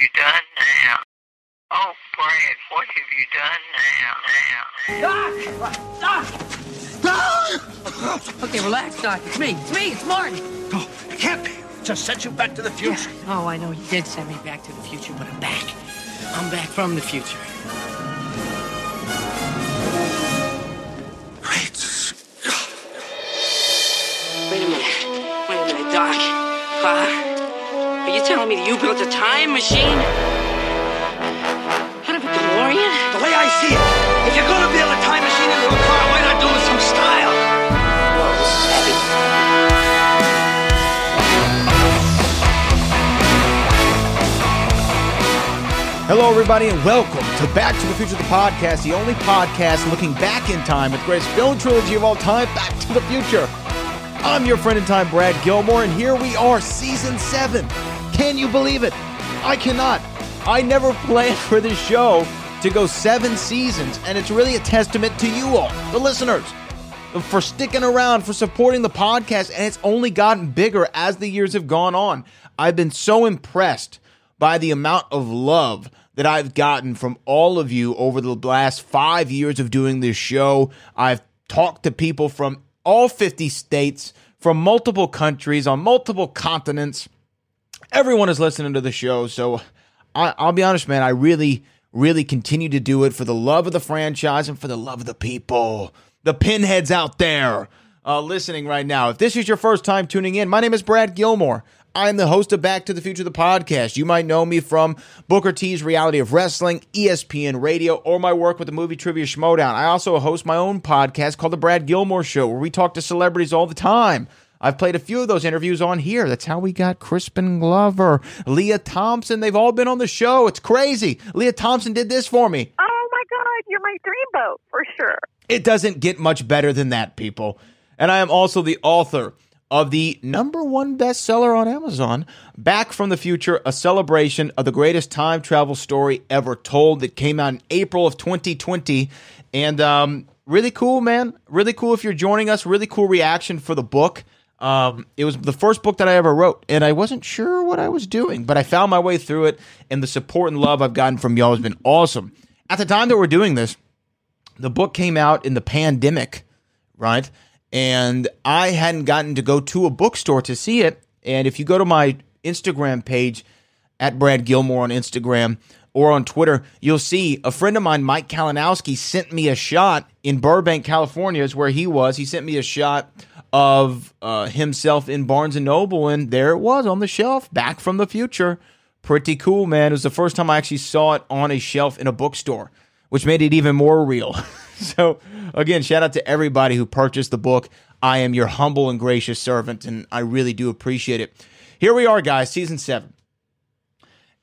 you done now? Oh, Brad, what have you done now? Now. Doc! Doc! Okay, relax, Doc. It's me. It's me. It's Marty. Oh, it can't be. Just sent you back to the future. Oh, I know you did send me back to the future, but I'm back. I'm back from the future. Great Scott. Wait a minute. Wait a minute, Doc. Uh, are you telling me that you built a time machine? Out of a DeLorean? The way I see it, if you're gonna build a time machine into a car, why not do it with some style? Whoa, this is heavy. Hello, everybody, and welcome to Back to the Future, the podcast, the only podcast looking back in time with the greatest film trilogy of all time, Back to the Future. I'm your friend in time, Brad Gilmore, and here we are, season seven. Can you believe it? I cannot. I never planned for this show to go seven seasons, and it's really a testament to you all, the listeners, for sticking around, for supporting the podcast, and it's only gotten bigger as the years have gone on. I've been so impressed by the amount of love that I've gotten from all of you over the last five years of doing this show. I've talked to people from all 50 states, from multiple countries, on multiple continents. Everyone is listening to the show. So I, I'll be honest, man, I really, really continue to do it for the love of the franchise and for the love of the people, the pinheads out there uh, listening right now. If this is your first time tuning in, my name is Brad Gilmore. I'm the host of Back to the Future, the podcast. You might know me from Booker T's Reality of Wrestling, ESPN Radio, or my work with the Movie Trivia Schmodown. I also host my own podcast called The Brad Gilmore Show, where we talk to celebrities all the time. I've played a few of those interviews on here. That's how we got Crispin Glover, Lea Thompson. They've all been on the show. It's crazy. Lea Thompson did this for me. Oh my God, you're my dreamboat for sure. It doesn't get much better than that, people. And I am also the author of the number one bestseller on Amazon, Back from the Future, a celebration of the greatest time travel story ever told that came out in April of 2020. And um, really cool, man. Really cool if you're joining us. Really cool reaction for the book. Um, it was the first book that I ever wrote, and I wasn't sure what I was doing, but I found my way through it, and the support and love I've gotten from y'all has been awesome. At the time that we're doing this, the book came out in the pandemic, right? And I hadn't gotten to go to a bookstore to see it. And if you go to my Instagram page at Brad Gilmore on Instagram or on Twitter, you'll see a friend of mine, Mike Kalinowski, sent me a shot in Burbank, California, is where he was. He sent me a shot of uh, himself in Barnes and Noble, and there it was on the shelf, back from the future. Pretty cool, man. It was the first time I actually saw it on a shelf in a bookstore, which made it even more real. so, again, shout out to everybody who purchased the book. I am your humble and gracious servant, and I really do appreciate it. Here we are, guys, season seven.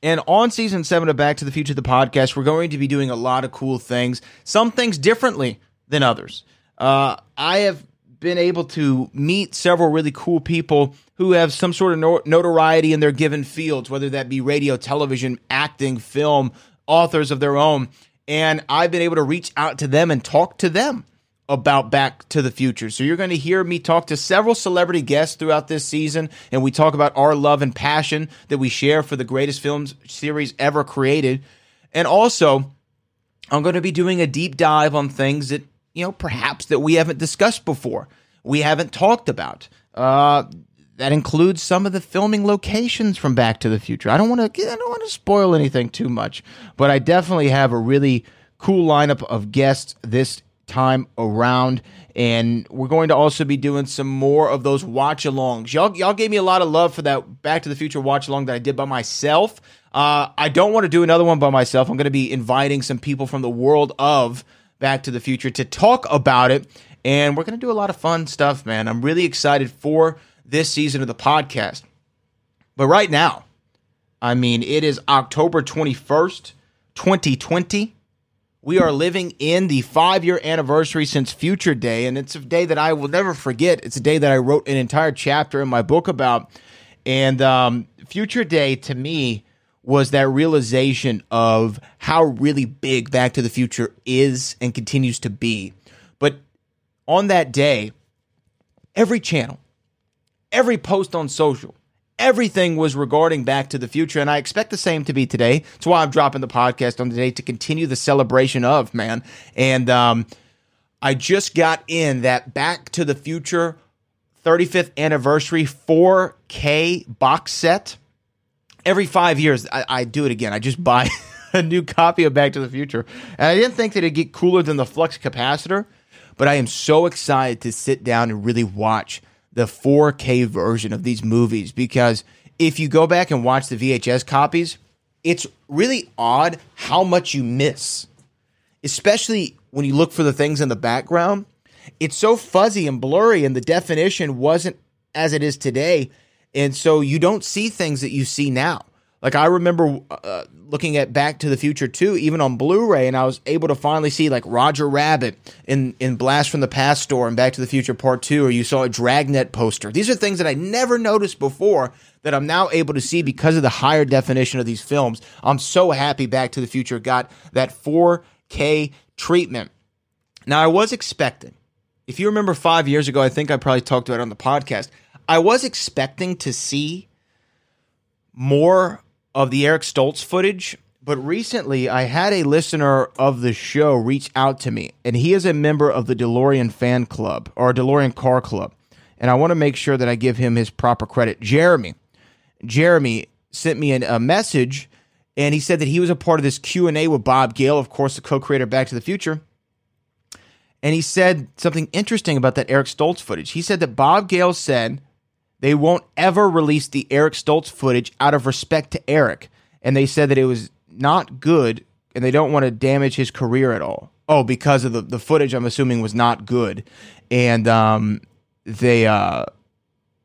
And on season seven of Back to the Future, the podcast, we're going to be doing a lot of cool things, some things differently than others. Uh, I have been able to meet several really cool people who have some sort of no- notoriety in their given fields, whether that be radio, television, acting, film, authors of their own. And I've been able to reach out to them and talk to them about Back to the Future. So you're going to hear me talk to several celebrity guests throughout this season, and we talk about our love and passion that we share for the greatest films series ever created. And also, I'm going to be doing a deep dive on things that, you know, perhaps that we haven't discussed before, we haven't talked about. Uh, that includes some of the filming locations from Back to the Future. I don't want to I don't want to spoil anything too much, but I definitely have a really cool lineup of guests this time around and we're going to also be doing some more of those watch alongs. Y'all y'all gave me a lot of love for that Back to the Future watch along that I did by myself. Uh, I don't want to do another one by myself. I'm going to be inviting some people from the world of Back to the Future to talk about it and we're going to do a lot of fun stuff, man. I'm really excited for this season of the podcast. But right now, I mean, it is October 21st, 2020. We are living in the five year anniversary since Future Day, and it's a day that I will never forget. It's a day that I wrote an entire chapter in my book about. And um, Future Day to me was that realization of how really big Back to the Future is and continues to be. But on that day, every channel, every post on social, everything was regarding Back to the Future, and I expect the same to be today. That's why I'm dropping the podcast on today to continue the celebration of man. And um, I just got in that Back to the Future 35th anniversary 4K box set. Every five years, I, I do it again. I just buy a new copy of Back to the Future, and I didn't think that it'd get cooler than the flux capacitor. But I am so excited to sit down and really watch the 4K version of these movies because if you go back and watch the VHS copies, it's really odd how much you miss, especially when you look for the things in the background. It's so fuzzy and blurry, and the definition wasn't as it is today. And so you don't see things that you see now. Like I remember uh, looking at Back to the Future 2, even on Blu-ray, and I was able to finally see like Roger Rabbit in in Blast from the Past store and Back to the Future Part 2, or you saw a Dragnet poster. These are things that I never noticed before that I'm now able to see because of the higher definition of these films. I'm so happy Back to the Future got that 4K treatment. Now I was expecting, if you remember five years ago, I think I probably talked about it on the podcast. I was expecting to see more of the Eric Stoltz footage, but recently I had a listener of the show reach out to me, and he is a member of the DeLorean fan club or DeLorean car club. And I want to make sure that I give him his proper credit. Jeremy. Jeremy sent me an, a message and he said that he was a part of this Q&A with Bob Gale, of course, the co-creator of Back to the Future. And he said something interesting about that Eric Stoltz footage. He said that Bob Gale said they won't ever release the Eric Stoltz footage out of respect to Eric. And they said that it was not good and they don't want to damage his career at all. Oh, because of the, the footage, I'm assuming was not good. And um, they, uh,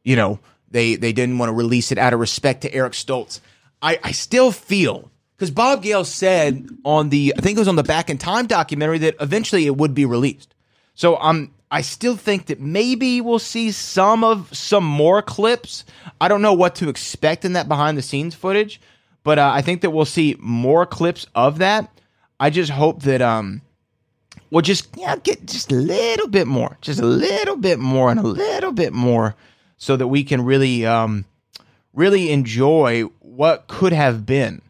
you know, they, they didn't want to release it out of respect to Eric Stoltz. I, I still feel because Bob Gale said on the I think it was on the Back in Time documentary that eventually it would be released. So I'm I still think that maybe we'll see some of some more clips. I don't know what to expect in that behind the scenes footage, but uh, I think that we'll see more clips of that. I just hope that um we'll just yeah get just a little bit more, just a little bit more and a little bit more, so that we can really um really enjoy what could have been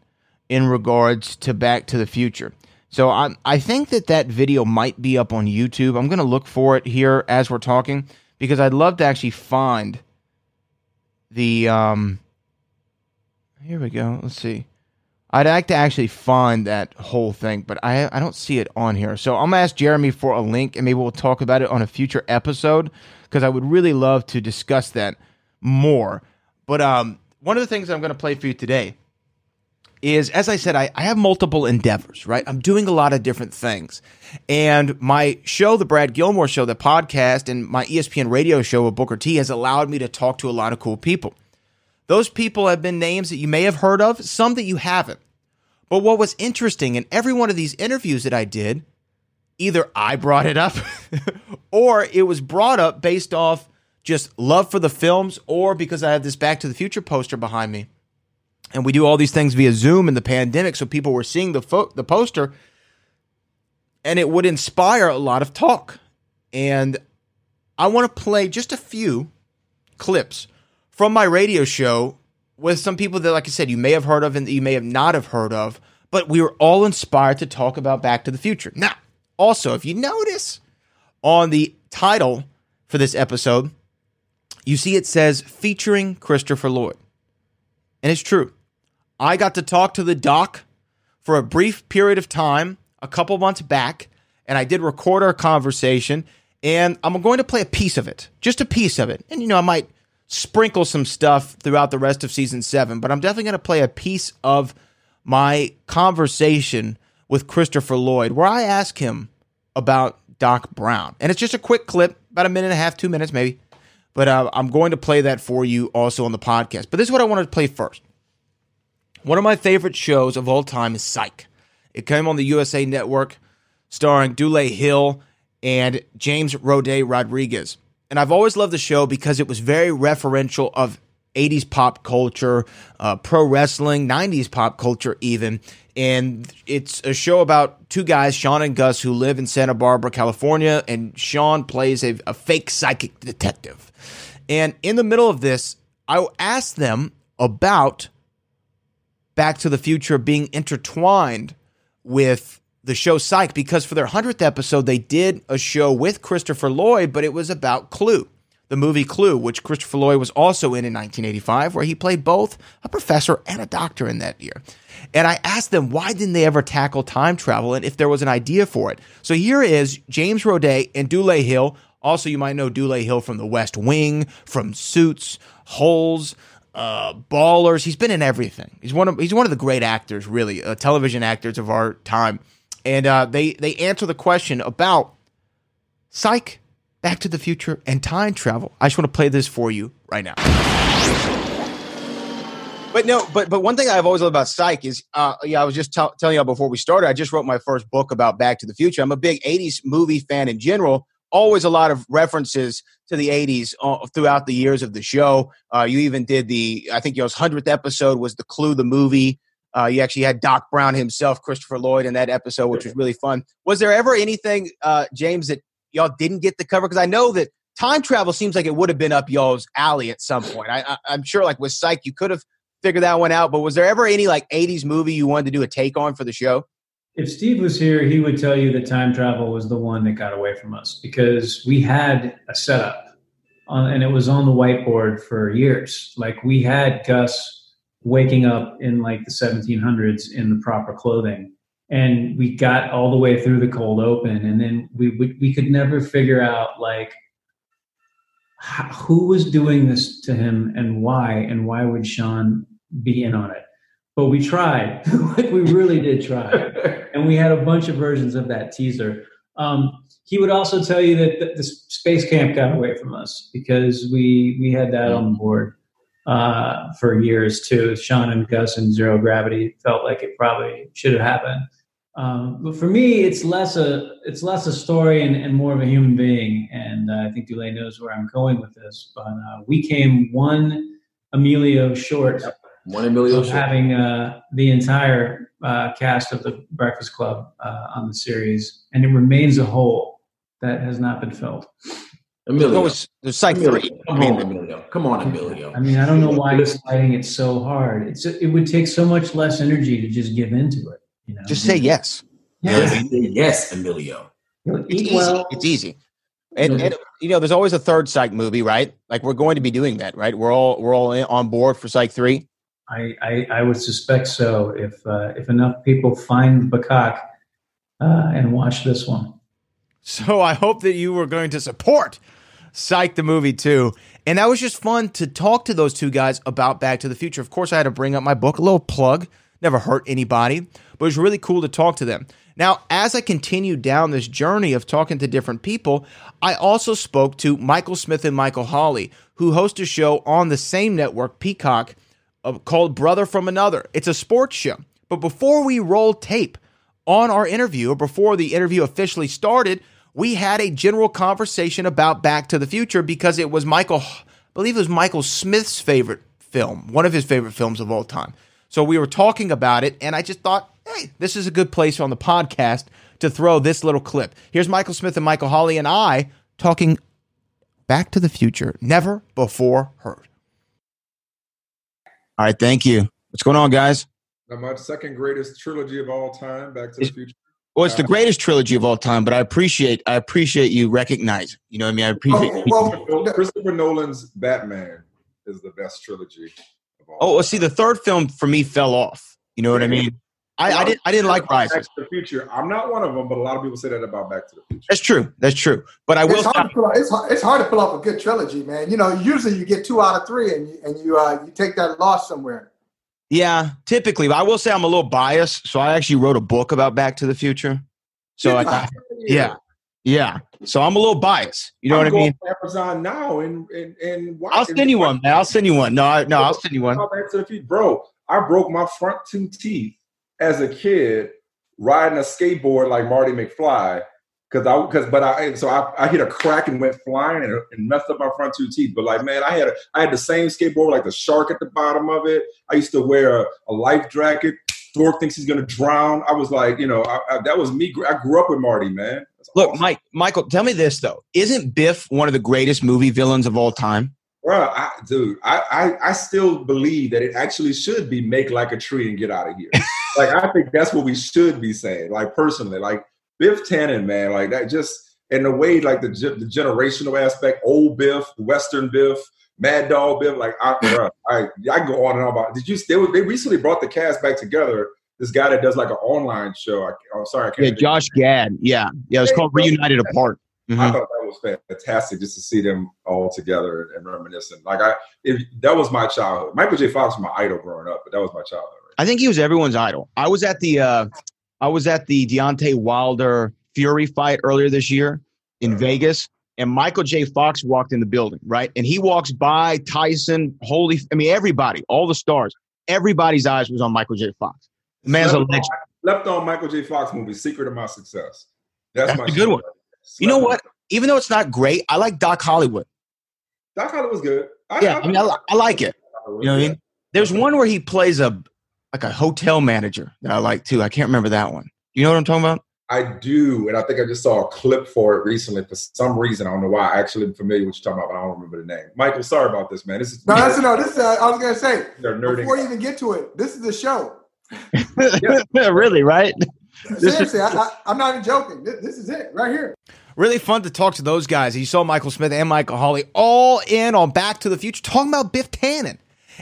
in regards to Back to the Future. So I I think that that video might be up on YouTube. I'm going to look for it here as we're talking because I'd love to actually find the um here we go. Let's see. I'd like to actually find that whole thing, but I I don't see it on here. So I'm gonna ask Jeremy for a link, and maybe we'll talk about it on a future episode because I would really love to discuss that more. But um, one of the things I'm gonna play for you today is, as I said, I, I have multiple endeavors, right? I'm doing a lot of different things. And my show, The Brad Gilmore Show, the podcast, and my ESPN radio show with Booker T has allowed me to talk to a lot of cool people. Those people have been names that you may have heard of, some that you haven't. But what was interesting in every one of these interviews that I did, either I brought it up or it was brought up based off just love for the films or because I have this Back to the Future poster behind me. And we do all these things via Zoom in the pandemic, so people were seeing the fo- the poster and it would inspire a lot of talk. And I want to play just a few clips from my radio show with some people that, like I said, you may have heard of and that you may have not have heard of, but we were all inspired to talk about Back to the Future. Now, also, if you notice on the title for this episode, you see it says featuring Christopher Lloyd. And it's true. I got to talk to the doc for a brief period of time a couple months back, and I did record our conversation. And I'm going to play a piece of it, just a piece of it. And, you know, I might sprinkle some stuff throughout the rest of season seven, but I'm definitely going to play a piece of my conversation with Christopher Lloyd where I ask him about Doc Brown. And it's just a quick clip, about a minute and a half, two minutes maybe. But uh, I'm going to play that for you also on the podcast. But this is what I wanted to play first. One of my favorite shows of all time is Psych. It came on the USA Network, starring Dule Hill and James Roday Rodriguez. And I've always loved the show because it was very referential of 80s pop culture, uh, pro wrestling, 90s pop culture, even. And it's a show about two guys, Sean and Gus, who live in Santa Barbara, California. And Sean plays a, a fake psychic detective. And in the middle of this, I asked them about Back to the Future being intertwined with the show Psych because for their 100th episode, they did a show with Christopher Lloyd, but it was about Clue, the movie Clue, which Christopher Lloyd was also in in 1985, where he played both a professor and a doctor in that year. And I asked them why didn't they ever tackle time travel and if there was an idea for it. So here is James Roday and Dule Hill. Also, you might know Dule Hill from The West Wing, from Suits, Holes, uh, Ballers. He's been in everything. He's one of he's one of the great actors, really, uh, television actors of our time. And uh, they they answer the question about Psych, Back to the Future, and time travel. I just want to play this for you right now. But no, but but one thing I've always loved about Psych is, uh, yeah, I was just tell telling you all before we started. I just wrote my first book about Back to the Future. I'm a big '80s movie fan in general. Always a lot of references to the '80s uh, throughout the years of the show. Uh, you even did the, I think your hundredth episode was the Clue the movie. Uh, you actually had Doc Brown himself, Christopher Lloyd, in that episode, which was really fun. Was there ever anything, uh, James, that y'all didn't get to cover? Because I know that time travel seems like it would have been up y'all's alley at some point. I, I, I'm sure, like with Psych, you could have figured that one out. But was there ever any like 80s movie you wanted to do a take on for the show? If Steve was here, he would tell you that time travel was the one that got away from us because we had a setup on, and it was on the whiteboard for years. Like we had Gus waking up in like the 1700s in the proper clothing. And we got all the way through the cold open, and then we we, we could never figure out like who was doing this to him and why, and why would Sean be in on it. But we tried. like we really did try. and we had a bunch of versions of that teaser. Um, he would also tell you that the, the, space camp got away from us because we we had that on board uh, for years too. Sean and Gus and Zero Gravity felt like it probably should have happened. Um, but for me, it's less a it's less a story and, and more of a human being. And uh, I think Dule knows where I'm going with this. But uh, we came one Emilio short one Emilio of having uh, the entire uh, cast of the Breakfast Club uh, on the series, and it remains a hole that has not been filled. Emilio, There's, there's like Emilio. three. Come on, Emilio. Come on, Emilio. I mean, I don't know why he's fighting it so hard. It's it would take so much less energy to just give into it. You know, Just say yes. Yes, yes, Emilio. It's easy. well. It's easy. And, and you know, there's always a third Psych movie, right? Like we're going to be doing that, right? We're all we're all in, on board for Psych three. I, I, I would suspect so. If uh, if enough people find Peacock uh, and watch this one, So I hope that you were going to support Psych the movie too. And that was just fun to talk to those two guys about Back to the Future. Of course, I had to bring up my book, a little plug, never hurt anybody, but it was really cool to talk to them. Now, as I continued down this journey of talking to different people, I also spoke to Michael Smith and Michael Holley, who host a show on the same network, Peacock, called Brother from Another. It's a sports show. But before we rolled tape on our interview, or before the interview officially started, we had a general conversation about Back to the Future because it was Michael, I believe it was Michael Smith's favorite film, one of his favorite films of all time. So we were talking about it, and I just thought, hey, this is a good place on the podcast to throw this little clip. Here's Michael Smith and Michael Holley and I talking Back to the Future, never before heard. All right, thank you. What's going on, guys? Now, my second greatest trilogy of all time, Back to the Future. Well, it's the uh, greatest trilogy of all time, but I appreciate I appreciate you recognize. You know what I mean? I oh, appreciate. Oh, you. well, Christopher Nolan's Batman is the best trilogy of all. oh, well, see, the third film for me fell off. You know what I mean? I, I didn't I didn't like Back to the Future. I'm not one of them, but a lot of people say that about Back to the Future. That's true. That's true. But I will. It's hard, to pull, it's, hard, it's hard to pull off a good trilogy, man. You know, usually you get two out of three, and you, and you uh, you take that loss somewhere. Yeah, typically, but I will say I'm a little biased. So I actually wrote a book about Back to the Future. So I, I- yeah, yeah. So I'm a little biased. You know I'm what I going mean? to Amazon now and and and watch. I'll send you one, man. I'll send you one. No, I, no, I'll send you one. Back to the Future, bro. I broke my front two teeth as a kid riding a skateboard like Marty McFly. Cause I, cause, but I, so I, I hit a crack and went flying and, and messed up my front two teeth. But like, man, I had, a, I had the same skateboard, like the shark at the bottom of it. I used to wear a, a life jacket. Dork thinks he's gonna drown. I was like, you know, I, I, that was me. I grew up with Marty, man. That's Look, awesome. Mike, Michael, tell me this though: Isn't Biff one of the greatest movie villains of all time? Bro, I, dude, I, I I still believe that it actually should be make like a tree and get out of here. like I think that's what we should be saying. Like personally, like Biff Tannen, man, like that just in the way like the, the generational aspect, old Biff, Western Biff, Mad Dog Biff, like I, bro, I I go on and on about. Did you? They, they recently brought the cast back together. This guy that does like an online show. I, I'm sorry, I can't. Yeah, Josh Gad. Yeah, yeah. It was called Reunited Apart. I Mhm. thought that was fantastic just to see them all together and reminiscing. Like I, if, that was my childhood. Michael J. Fox was my idol growing up, but that was my childhood. I think he was everyone's idol. I was at the uh, I was at the Deontay Wilder Fury fight earlier this year in Vegas, and Michael J. Fox walked in the building, right? And he walks by Tyson, holy, I mean everybody, all the stars, everybody's eyes was on Michael J. Fox. The man's a Slept on- legend. Slept on Michael J. Fox movie, Secret of My Success. That's, That's my a good one. You know Slept what? Even though it's not great, I like Doc Hollywood. on- Doc Hollywood was good. I, Yeah, I mean, I, I like it. You know what I mean? There's one where he plays a like a hotel manager that I like too. I can't remember that one. You know what I'm talking about? I do, and I think I just saw a clip for it recently. For some reason, I don't know why. I actually am familiar with what you're talking about, but I don't remember the name. Michael, sorry about this, man. This is No, that's no. This is, uh, I was gonna say before you even get to it. This is the show. really, right? Seriously, I, I, I'm not even joking. This, this is it right here. Really fun to talk to those guys. You saw Michael Smith and Michael Holley all in on Back to the Future, talking about Biff Tannen.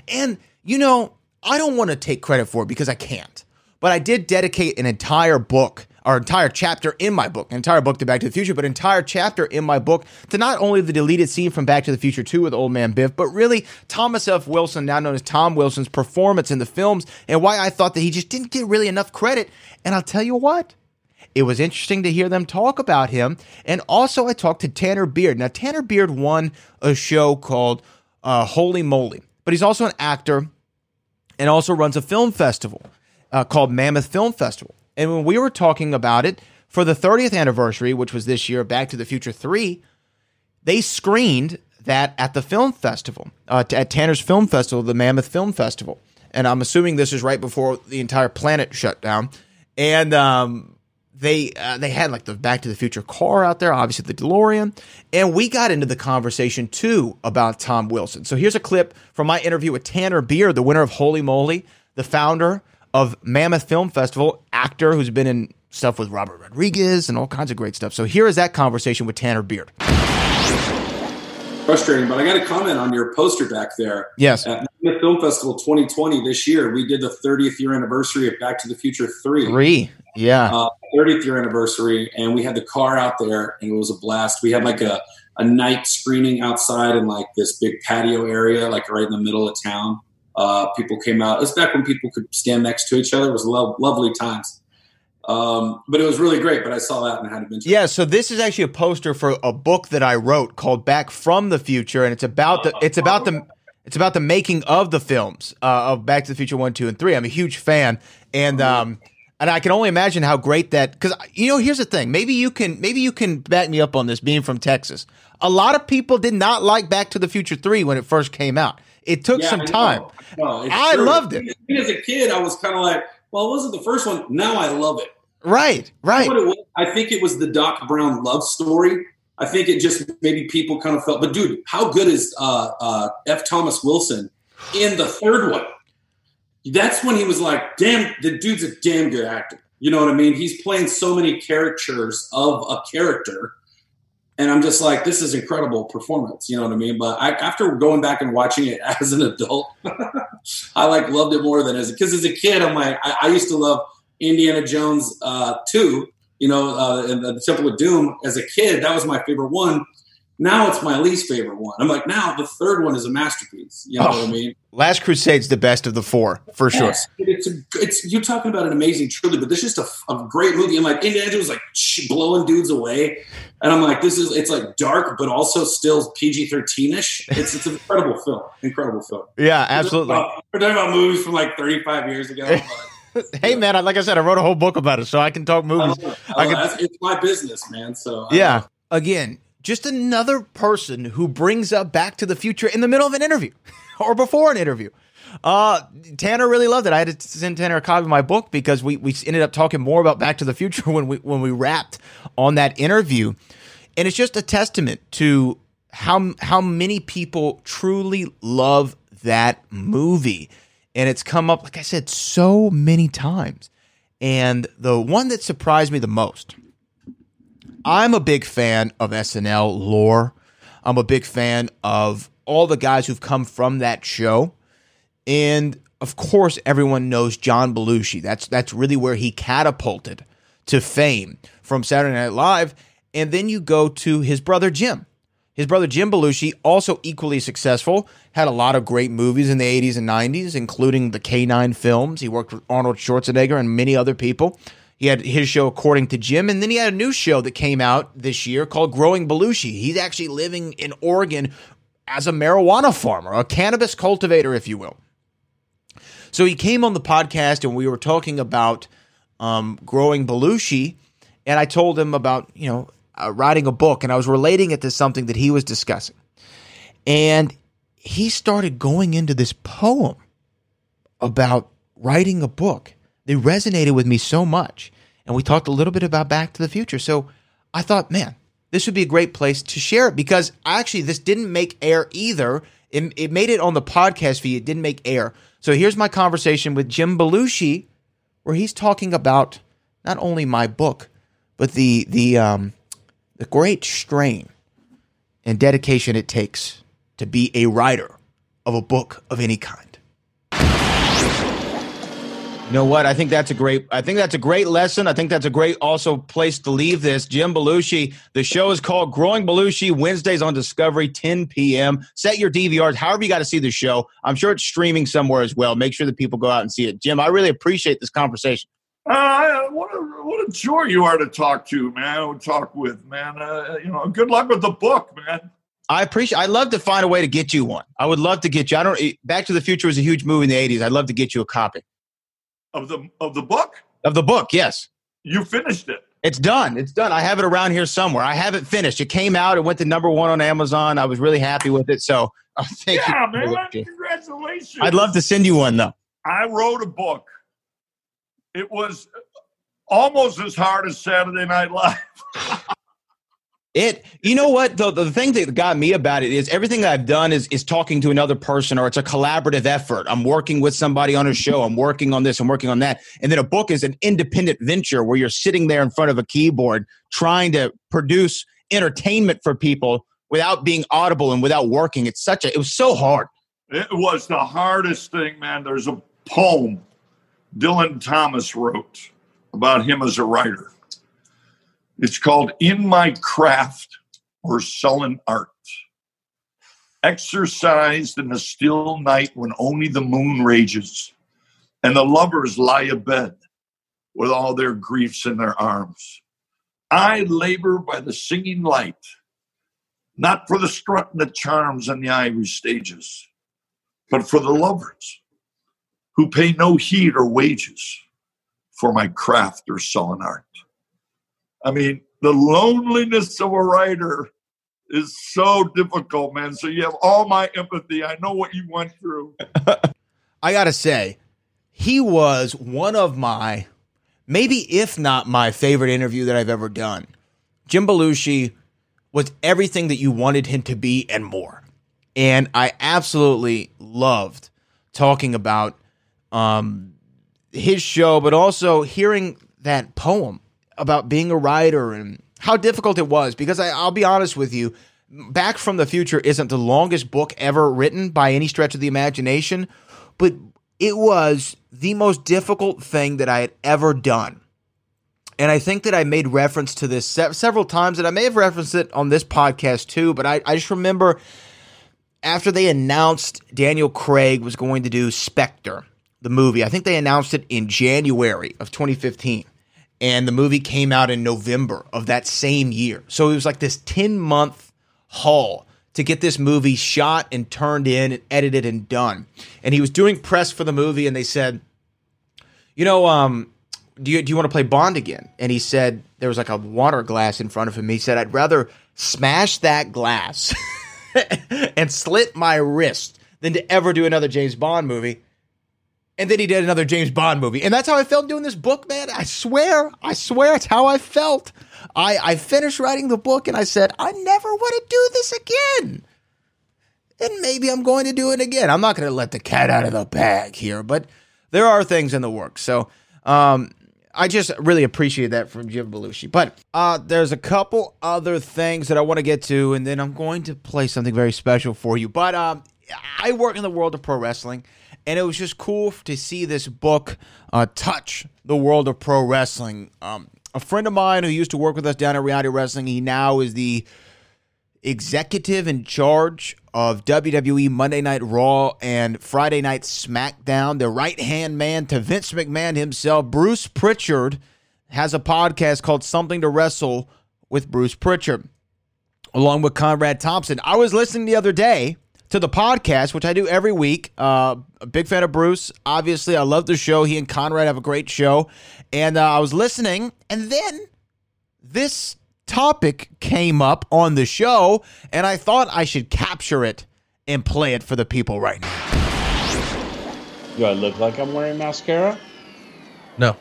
And, you know, I don't want to take credit for it because I can't. But I did dedicate an entire book, or entire chapter in my book, an entire book to Back to the Future, but entire chapter in my book to not only the deleted scene from Back to the Future 2 with Old Man Biff, but really Thomas F. Wilson, now known as Tom Wilson's performance in the films, and why I thought that he just didn't get really enough credit. And I'll tell you what, it was interesting to hear them talk about him. And also, I talked to Tanner Beard. Now, Tanner Beard won a show called uh, Holy Moly, but he's also an actor and also runs a film festival uh, called Mammoth Film Festival. And when we were talking about it for the 30th anniversary, which was this year, Back to the Future 3, they screened that at the film festival, uh, at Tanner's Film Festival, the Mammoth Film Festival. And I'm assuming this is right before the entire planet shut down. And um, they uh, they had like the Back to the Future car out there, obviously the DeLorean, and we got into the conversation too about Tom Wilson. So here's a clip from my interview with Tanner Beard, the winner of Holy Moly, the founder of Mammoth Film Festival, actor who's been in stuff with Robert Rodriguez and all kinds of great stuff. So here is that conversation with Tanner Beard. Frustrating, but I got to comment on your poster back there. Yes. At the Film Festival 2020 this year, we did the 30th year anniversary of Back to the Future 3. Three. Yeah. Uh, 30th year anniversary, and we had the car out there, and it was a blast. We had like a, a night screening outside in like this big patio area, like right in the middle of town. Uh, people came out. It's back when people could stand next to each other. It was lo- lovely times. Um, but it was really great. But I saw that and I had to mention. Yeah, so this is actually a poster for a book that I wrote called Back from the Future, and it's about the it's about the it's about the making of the films uh, of Back to the Future one, two, and three. I'm a huge fan, and um, and I can only imagine how great that because you know here's the thing. Maybe you can maybe you can back me up on this. Being from Texas, a lot of people did not like Back to the Future three when it first came out. It took Yeah, some I time. I true. loved it. As a kid, I was kind of like, well, it wasn't the first one. Now I love it. Right, right. It was, I think it was the Doc Brown love story. I think it just maybe people kind of felt, but dude, how good is uh, uh, F. Thomas Wilson in the third one? That's when he was like, damn, the dude's a damn good actor. You know what I mean? He's playing so many characters of a character. And I'm just like, this is incredible performance. You know what I mean? But I, after going back and watching it as an adult, I like loved it more than as because as a kid, I'm like, I, I used to love Indiana Jones uh, two. You know, uh, and the Temple of Doom. As a kid, that was my favorite one. Now it's my least favorite one. I'm like, now the third one is a masterpiece. You know what I mean? Last Crusade's the best of the four for sure. It's a, it's you're talking about an amazing trilogy, but this is just a, a great movie. And like Indiana Jones, like sh- blowing dudes away, and I'm like, this is it's like dark, but also still PG thirteen ish. It's it's an incredible film, incredible film. Yeah, absolutely. We're talking about movies from like 35 years ago. but- hey man, I- like I said, I wrote a whole book about it, so I can talk movies. I can, it's my business, man. So I- yeah. Again, just another person who brings up Back to the Future in the middle of an interview or before an interview. Uh, Tanner really loved it. I had to send Tanner a copy of my book because we, we ended up talking more about Back to the Future when we when we wrapped on that interview, and it's just a testament to how how many people truly love that movie, and it's come up like I said so many times. And the one that surprised me the most, I'm a big fan of SNL lore. I'm a big fan of all the guys who've come from that show, and of course, everyone knows John Belushi. That's that's really where he catapulted to fame from Saturday Night Live. And then you go to his brother Jim. His brother Jim Belushi, also equally successful, had a lot of great movies in the 80s and 90s, including the K9 films. He worked with Arnold Schwarzenegger and many other people. He had his show According to Jim, and then he had a new show that came out this year called Growing Belushi. He's actually living in Oregon as a marijuana farmer, a cannabis cultivator, if you will. So he came on the podcast and we were talking about um, growing Belushi, and I told him about you know uh, writing a book, and I was relating it to something that he was discussing, and he started going into this poem about writing a book. They resonated with me so much, and we talked a little bit about Back to the Future. So I thought, man, this would be a great place to share it because actually this didn't make air either. It, it made it on the podcast feed. It didn't make air. So here's my conversation with Jim Belushi, where he's talking about not only my book, but the the um, the great strain and dedication it takes to be a writer of a book of any kind. You know what? I think that's a great. I think that's a great lesson. I think that's a great also place to leave this. Jim Belushi. The show is called Growing Belushi. Wednesdays on Discovery, 10 p.m. Set your DVRs. However you got to see the show. I'm sure it's streaming somewhere as well. Make sure that people go out and see it. Jim, I really appreciate this conversation. Uh, what a what a joy you are to talk to, man. Talk with, man. Uh, you know, good luck with the book, man. I appreciate. I'd love to find a way to get you one. I would love to get you. I don't. Back to the Future was a huge movie in the '80s. I'd love to get you a copy of the of the book. Of the book, yes. You finished it. It's done. It's done. I have it around here somewhere. I have it finished. It came out. It went to number one on Amazon. I was really happy with it. So uh, thank yeah, you. man. Congratulations. I'd love to send you one though. I wrote a book. It was almost as hard as Saturday Night Live. It, you know what though, the thing that got me about it is everything I've done is is talking to another person or it's a collaborative effort. I'm working with somebody on a show. I'm working on this. I'm working on that. And then a book is an independent venture where you're sitting there in front of a keyboard trying to produce entertainment for people without being audible and without working. It's such a, it was so hard. It was the hardest thing, man. There's a poem Dylan Thomas wrote about him as a writer. It's called In My Craft or Sullen Art. Exercised in the still night when only the moon rages and the lovers lie abed with all their griefs in their arms. I labor by the singing light, not for the strut and the charms and the ivory stages, but for the lovers who pay no heed or wages for my craft or sullen art. I mean, the loneliness of a writer is so difficult, man. So you have all my empathy. I know what you went through. I got to say, he was one of my, maybe if not my favorite interview that I've ever done. Jim Belushi was everything that you wanted him to be and more. And I absolutely loved talking about um, his show, but also hearing that poem about being a writer and how difficult it was. Because I, I'll be honest with you, Back from the Future isn't the longest book ever written by any stretch of the imagination, but it was the most difficult thing that I had ever done. And I think that I made reference to this se- several times, and I may have referenced it on this podcast too, but I, I just remember after they announced Daniel Craig was going to do Spectre, the movie, I think they announced it in January of 2015 and the movie came out in November of that same year. So it was like this 10 month haul to get this movie shot and turned in and edited and done. And he was doing press for the movie and they said, "You know, um do you do you want to play Bond again?" And he said there was like a water glass in front of him. He said, "I'd rather smash that glass and slit my wrist than to ever do another James Bond movie." And then he did another James Bond movie. And that's how I felt doing this book, man. I swear, I swear it's how I felt. I, I finished writing the book and I said, I never want to do this again. And maybe I'm going to do it again. I'm not going to let the cat out of the bag here, but there are things in the works. So, um, I just really appreciate that from Jim Belushi. But uh, there's a couple other things that I want to get to, and then I'm going to play something very special for you. But um, I work in the world of pro wrestling, and it was just cool to see this book uh, touch the world of pro wrestling. Um, a friend of mine who used to work with us down at Reality Wrestling, he now is the executive in charge of WWE Monday Night Raw and Friday Night SmackDown. The right hand man to Vince McMahon himself, Bruce Pritchard, has a podcast called Something to Wrestle with Bruce Pritchard, along with Conrad Thompson. I was listening the other day to the podcast, which I do every week. Uh, a big fan of Bruce. Obviously, I love the show. He and Conrad have a great show. And uh, I was listening, and then this topic came up on the show, and I thought I should capture it and play it for the people right now. Do I look like I'm wearing mascara? No.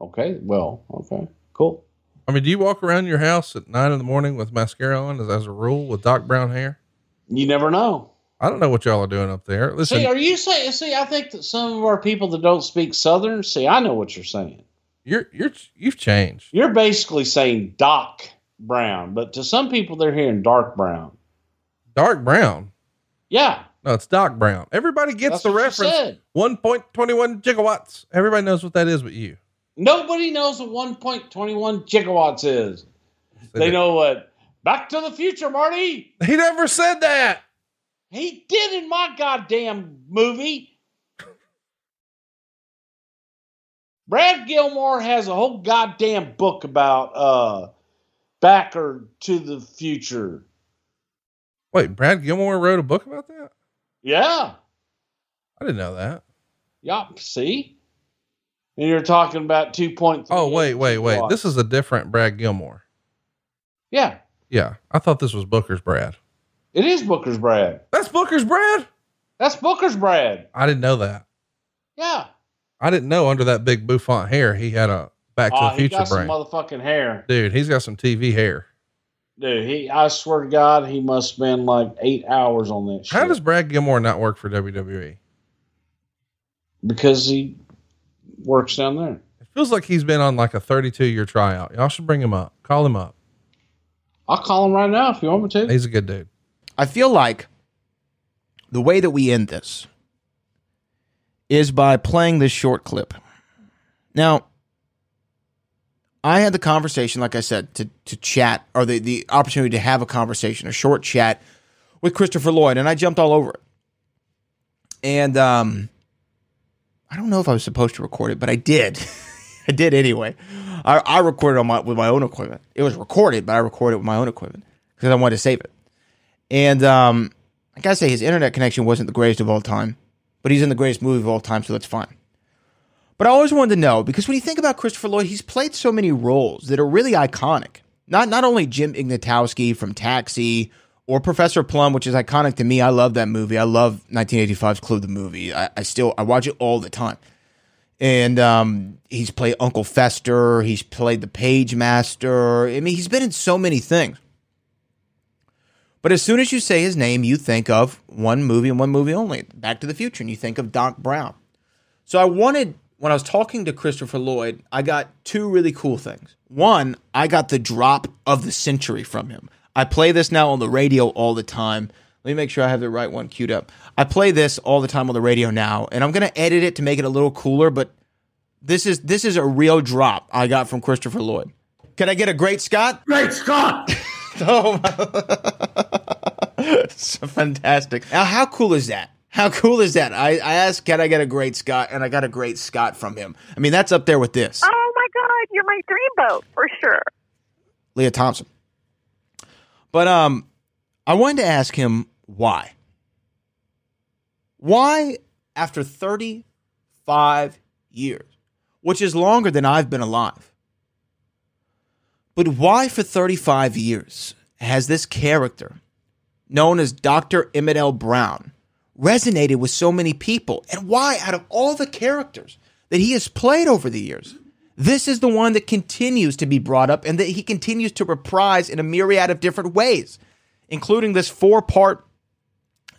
Okay. Well. Okay. Cool. I mean, do you walk around your house at nine in the morning with mascara on as, as a rule with dark brown hair? You never know. I don't know what y'all are doing up there. Listen, See, are you saying? See, I think that some of our people that don't speak Southern. See, I know what you're saying. you're you're you've changed. You're basically saying Doc Brown, but to some people, they're hearing dark brown. Dark brown. Yeah. No, it's Doc brown. Everybody gets That's the reference. One point twenty one gigawatts. Everybody knows what that is, but you. Nobody knows what 1.21 gigawatts is. They know what Back to the Future, Marty. He never said that. He did in my goddamn movie. Brad Gilmore has a whole goddamn book about uh Backer to the Future. Wait, Brad Gilmore wrote a book about that? Yeah. I didn't know that. Yeah. See? And you're talking about 2.3. Oh, wait, wait, wait. This is a different Brad Gilmore. Yeah. Yeah. I thought this was Booker's Brad. It is Booker's Brad. That's Booker's Brad? That's Booker's Brad. I didn't know that. Yeah. I didn't know under that big bouffant hair he had a Back to Oh, the he Future brain. motherfucking hair. Dude, he's got some TV hair. Dude, he I swear to God, he must spend like eight hours on shit. How does Brad Gilmore not work for WWE? because he works down there. It feels like he's been on like a 32 year tryout. Y'all should bring him up. Call him up. I'll call him right now if you want me to. He's a good dude. I feel like the way that we end this is by playing this short clip. Now, I had the conversation, like I said, to, to chat or the, the opportunity to have a conversation, a short chat with Christopher Lloyd, and I jumped all over it. And um, I don't know if I was supposed to record it, but I did. I did anyway. I, I recorded on my with my own equipment. It was recorded, but I recorded with my own equipment because I wanted to save it. And um, I gotta say, his internet connection wasn't the greatest of all time, but he's in the greatest movie of all time, so that's fine. But I always wanted to know because when you think about Christopher Lloyd, he's played so many roles that are really iconic. Not not only Jim Ignatowski from Taxi or Professor Plum, which is iconic to me. I love that movie. I love 1985's Clue the movie. I, I still I watch it all the time. And um, he's played Uncle Fester. He's played the Page Master. I mean, he's been in so many things. But as soon as you say his name, you think of one movie and one movie only, Back to the Future, and you think of Doc Brown. So I wanted, when I was talking to Christopher Lloyd, I got two really cool things. One, I got the drop of the century from him. I play this now on the radio all the time. Let me make sure I have the right one queued up. I play this all the time on the radio now, and I'm gonna edit it to make it a little cooler, but this is this is a real drop I got from Christopher Lloyd. Can I get a great Scott? Great Scott! oh, it's fantastic. Now, how cool is that? How cool is that? I, I asked, can I get a great Scott? And I got a great Scott from him. I mean, that's up there with this. Oh my God, you're my dream boat for sure. Lea Thompson. But um, I wanted to ask him why. Why, after 35 years, which is longer than I've been alive, but why for 35 years has this character, known as Dr. Emmett L. Brown, resonated with so many people and why, out of all the characters that he has played over the years, this is the one that continues to be brought up and that he continues to reprise in a myriad of different ways, including this four part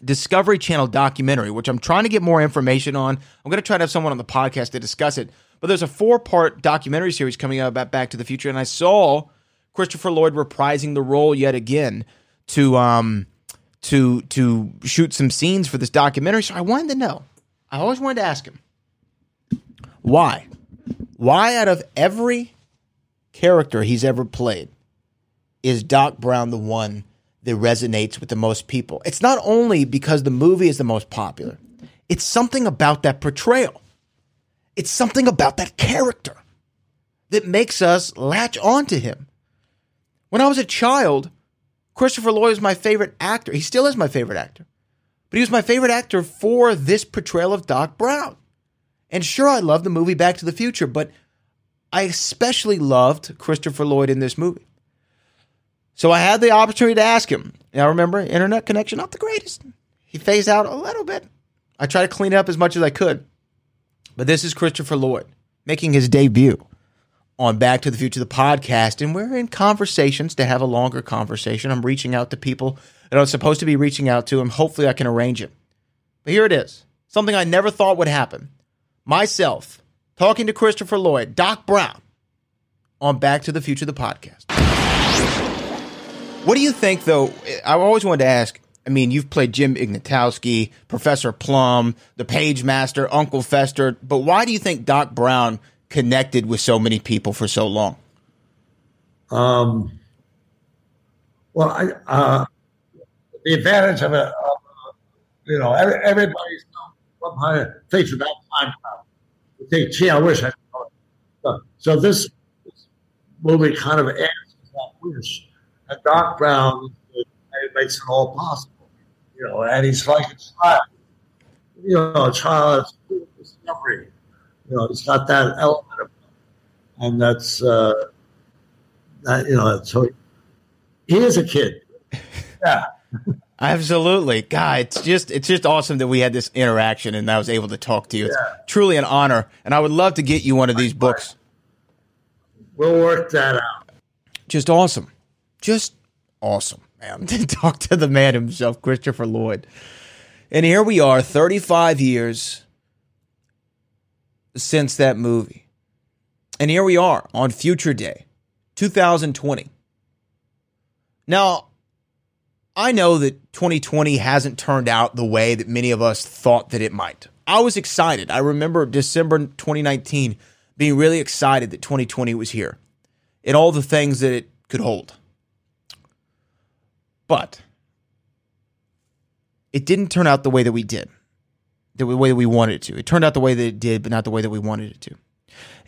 Discovery Channel documentary, which I'm trying to get more information on. I'm going to try to have someone on the podcast to discuss it. But there's a four part documentary series coming out about Back to the Future, and I saw Christopher Lloyd reprising the role yet again to um to to shoot some scenes for this documentary. So I wanted to know. I always wanted to ask him why, why out of every character he's ever played is Doc Brown the one that resonates with the most people? It's not only because the movie is the most popular. It's something about that portrayal. It's something about that character that makes us latch onto him. When I was a child, Christopher Lloyd was my favorite actor. He still is my favorite actor. But he was my favorite actor for this portrayal of Doc Brown. And sure, I love the movie Back to the Future, but I especially loved Christopher Lloyd in this movie. So I had the opportunity to ask him. Now remember, internet connection not the greatest. He phased out a little bit. I tried to clean up as much as I could. But this is Christopher Lloyd making his debut on Back to the Future, the podcast. And we're in conversations to have a longer conversation. I'm reaching out to people that I'm supposed to be reaching out to, and hopefully I can arrange it. But here it is something I never thought would happen. Myself talking to Christopher Lloyd, Doc Brown, on Back to the Future, the podcast. What do you think, though? I always wanted to ask. I mean, you've played Jim Ignatowski, Professor Plum, the Page Master, Uncle Fester, but why do you think Doc Brown connected with so many people for so long? Um, well, I, uh, the advantage of it, uh, you know, every, everybody's somehow thinks about time travel. They think, gee, I wish I could. So, this, this movie kind of answers that wish. And Doc Brown it makes it all possible, you know, and he's like a child, you know, a child that's discovery. You know, it's got that element of, and that's, uh, that, you know, so he is a kid. Yeah. Absolutely, God, It's just it's just awesome that we had this interaction and I was able to talk to you. It's truly an honor, and I would love to get you one of these books. We'll work that out. Just awesome, just awesome, man. To talk to the man himself, Christopher Lloyd. And here we are, 35 years since that movie, and here we are on Future Day, 2020. Now, I know that 2020 hasn't turned out the way that many of us thought that it might. I was excited. I remember December 2019 being really excited that 2020 was here and all the things that it could hold. But it didn't turn out the way that we did, the way that we wanted it to. It turned out the way that it did, but not the way that we wanted it to.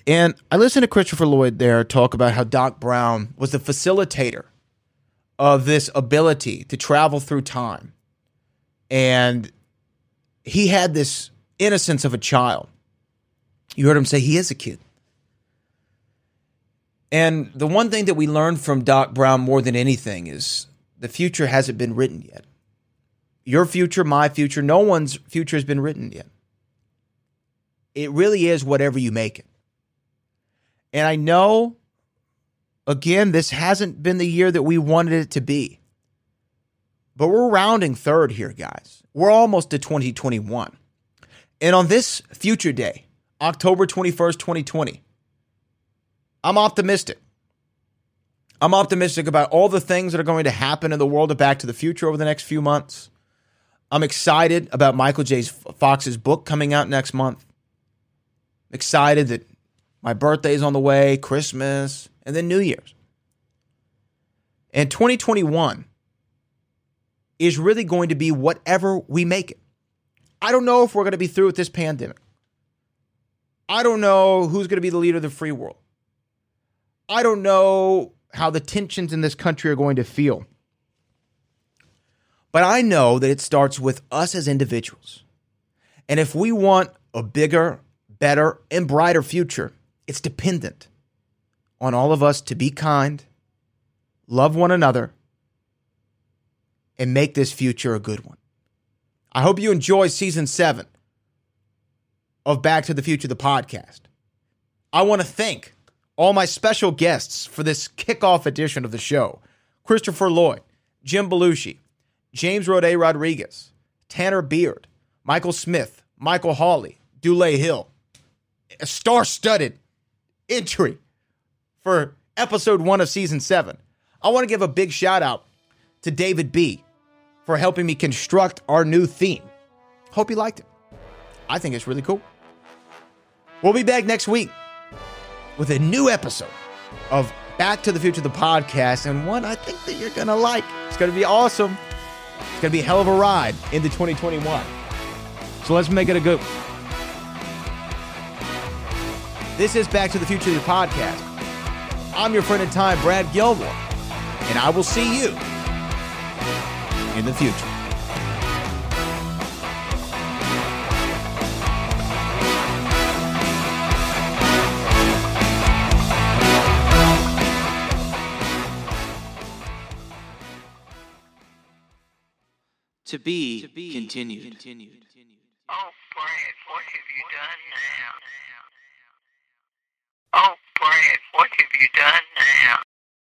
And I listened to Christopher Lloyd there talk about how Doc Brown was the facilitator of this ability to travel through time. And he had this innocence of a child. You heard him say he is a kid. And the one thing that we learned from Doc Brown more than anything is the future hasn't been written yet. Your future, my future, no one's future has been written yet. It really is whatever you make it. And I know Again, this hasn't been the year that we wanted it to be. But we're rounding third here, guys. We're almost to 2021. And on this future day, October 21st, 2020, I'm optimistic. I'm optimistic about all the things that are going to happen in the world of Back to the Future over the next few months. I'm excited about Michael J. Fox's book coming out next month. excited that my birthday's on the way, Christmas, and then New Year's. And 2021 is really going to be whatever we make it. I don't know if we're going to be through with this pandemic. I don't know who's going to be the leader of the free world. I don't know how the tensions in this country are going to feel. But I know that it starts with us as individuals. And if we want a bigger, better, and brighter future, it's dependent on all of us to be kind, love one another, and make this future a good one. I hope you enjoy season seven of Back to the Future, the podcast. I want to thank all my special guests for this kickoff edition of the show Christopher Lloyd, Jim Belushi, James Roday Rodriguez, Tanner Beard, Michael Smith, Michael Holley, Dule Hill. A star studded entry for episode one of season seven. I want to give a big shout out to David B for helping me construct our new theme. Hope you liked it. I think it's really cool. We'll be back next week with a new episode of Back to the Future, the podcast, and one I think that you're going to like. It's going to be awesome. It's going to be a hell of a ride into 2021. So let's make it a good This is Back to the Future, the podcast. I'm your friend in time, Brad Gilmore, and I will see you in the future. To be, continued. Oh, Brad, what have you done now? Oh, Brad, what have you done now?